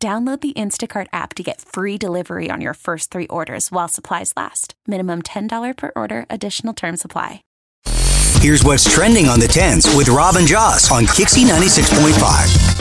Download the Instacart app to get free delivery on your first three orders while supplies last. Minimum $10 per order, additional term supply. Here's what's trending on the 10s with Rob and Joss on Kixie 96.5.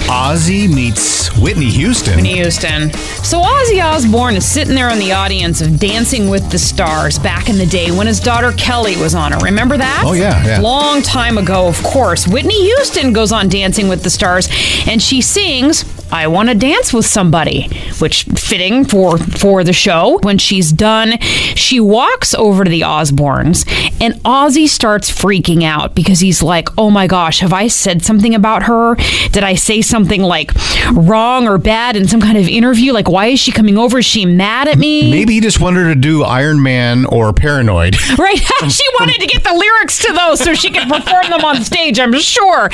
Ozzy meets Whitney Houston. Whitney Houston. So Ozzy Osbourne is sitting there in the audience of Dancing with the Stars back in the day when his daughter Kelly was on it. Remember that? Oh, yeah, yeah. Long time ago, of course. Whitney Houston goes on Dancing with the Stars and she sings I want to dance with somebody, which fitting for for the show. When she's done, she walks over to the Osbournes and Ozzy starts freaking out because he's like, "Oh my gosh, have I said something about her? Did I say something like wrong or bad in some kind of interview? Like why is she coming over? Is she mad at me?" Maybe he just wanted to do Iron Man or Paranoid. Right. she wanted to get the lyrics to those so she could perform them on stage, I'm sure.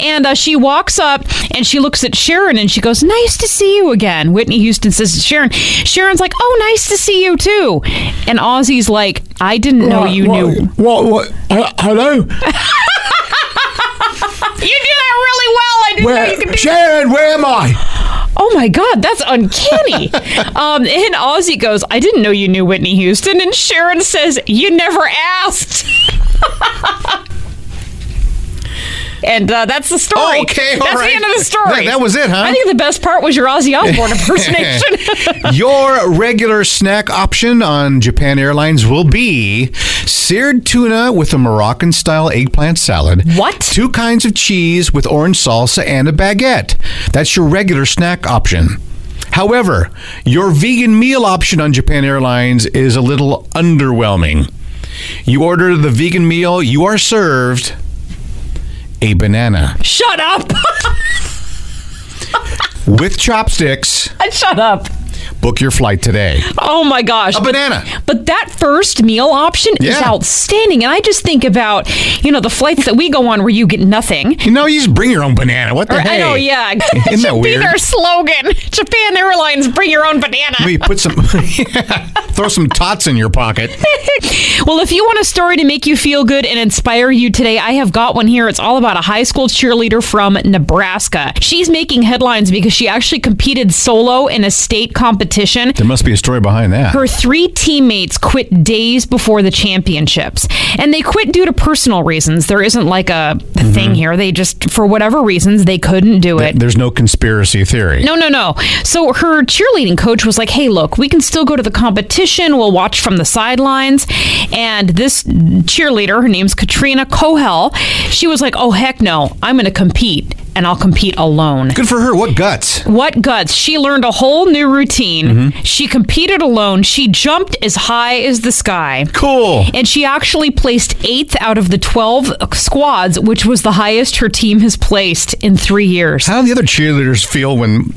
And uh, she walks up and she looks at Sharon and she goes, Nice to see you again. Whitney Houston says to Sharon. Sharon's like, Oh, nice to see you too. And Ozzy's like, I didn't know you what, knew. What? What? Uh, hello? You do that really well. I didn't know you could Where, do Sharon? Where am I? Oh my God, that's uncanny. um, and Ozzy goes, I didn't know you knew Whitney Houston. And Sharon says, You never asked. And uh, that's the story. Oh, okay, all that's right. the end of the story. That- that was it, huh? I think the best part was your Ozzy Osbourne impersonation. Your regular snack option on Japan Airlines will be seared tuna with a Moroccan style eggplant salad. What? Two kinds of cheese with orange salsa and a baguette. That's your regular snack option. However, your vegan meal option on Japan Airlines is a little underwhelming. You order the vegan meal, you are served a banana Shut up. with chopsticks. Shut up. Book your flight today. Oh my gosh. A banana. But that first meal option is outstanding. And I just think about, you know, the flights that we go on where you get nothing. You know, you just bring your own banana. What the Or- heck? I know, yeah. Isn't It that should be weird? their slogan. Japan Airlines, bring your own banana. Maybe put some, throw some tots in your pocket. Well, if you want a story to make you feel good and inspire you today, I have got one here. It's all about a high school cheerleader from Nebraska. She's making headlines because she actually competed solo in a state competition. There must be a story behind that. Her three teammates quit days before the championships. And they quit due to personal reasons. There isn't like a mm-hmm. thing here. They just, for whatever reasons, they couldn't do it. There's no conspiracy theory. No, no, no. So her cheerleading coach was like, hey, look, we can still go to the competition. We'll watch from the sidelines. And this cheerleader, her name's Katrina Kohel, she was like, oh, heck no, I'm going to compete and I'll compete alone. Good for her. What guts? What guts? She learned a whole new routine. Mm-hmm. She competed alone. She jumped as high as the sky. Cool. And she actually placed eighth out of the 12 squads, which was the highest her team has placed in three years. How do the other cheerleaders feel when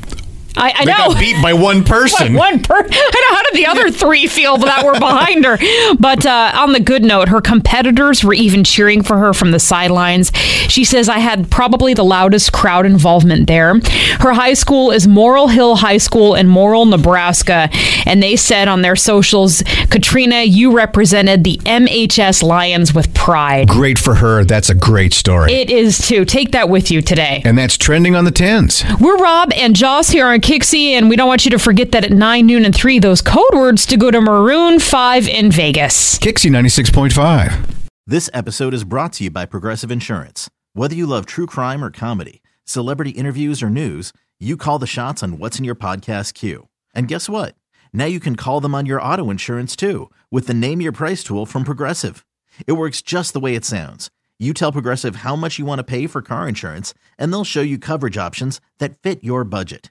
I, I know. beat by one person? What, one per- I know how did the other three feel that were behind her? But uh, on the good note, her competitors were even cheering for her from the sidelines. She says, "I had probably the loudest crowd involvement there." Her high school is Morrill Hill High School in Morrill, Nebraska, and they said on their socials, "Katrina, you represented the MHS Lions with pride." Great for her. That's a great story. It is too. Take that with you today. and that's trending on the tens. We're Rob and Joss here on Kixie, and we don't want you to forget that at 9, noon, and 3, those code words to go to Maroon 5 in Vegas. Kixie 96.5. This episode is brought to you by Progressive Insurance. Whether you love true crime or comedy, celebrity interviews or news, you call the shots on what's in your podcast queue. And guess what? Now you can call them on your auto insurance too with the Name Your Price tool from Progressive. It works just the way it sounds. You tell Progressive how much you want to pay for car insurance, and they'll show you coverage options that fit your budget.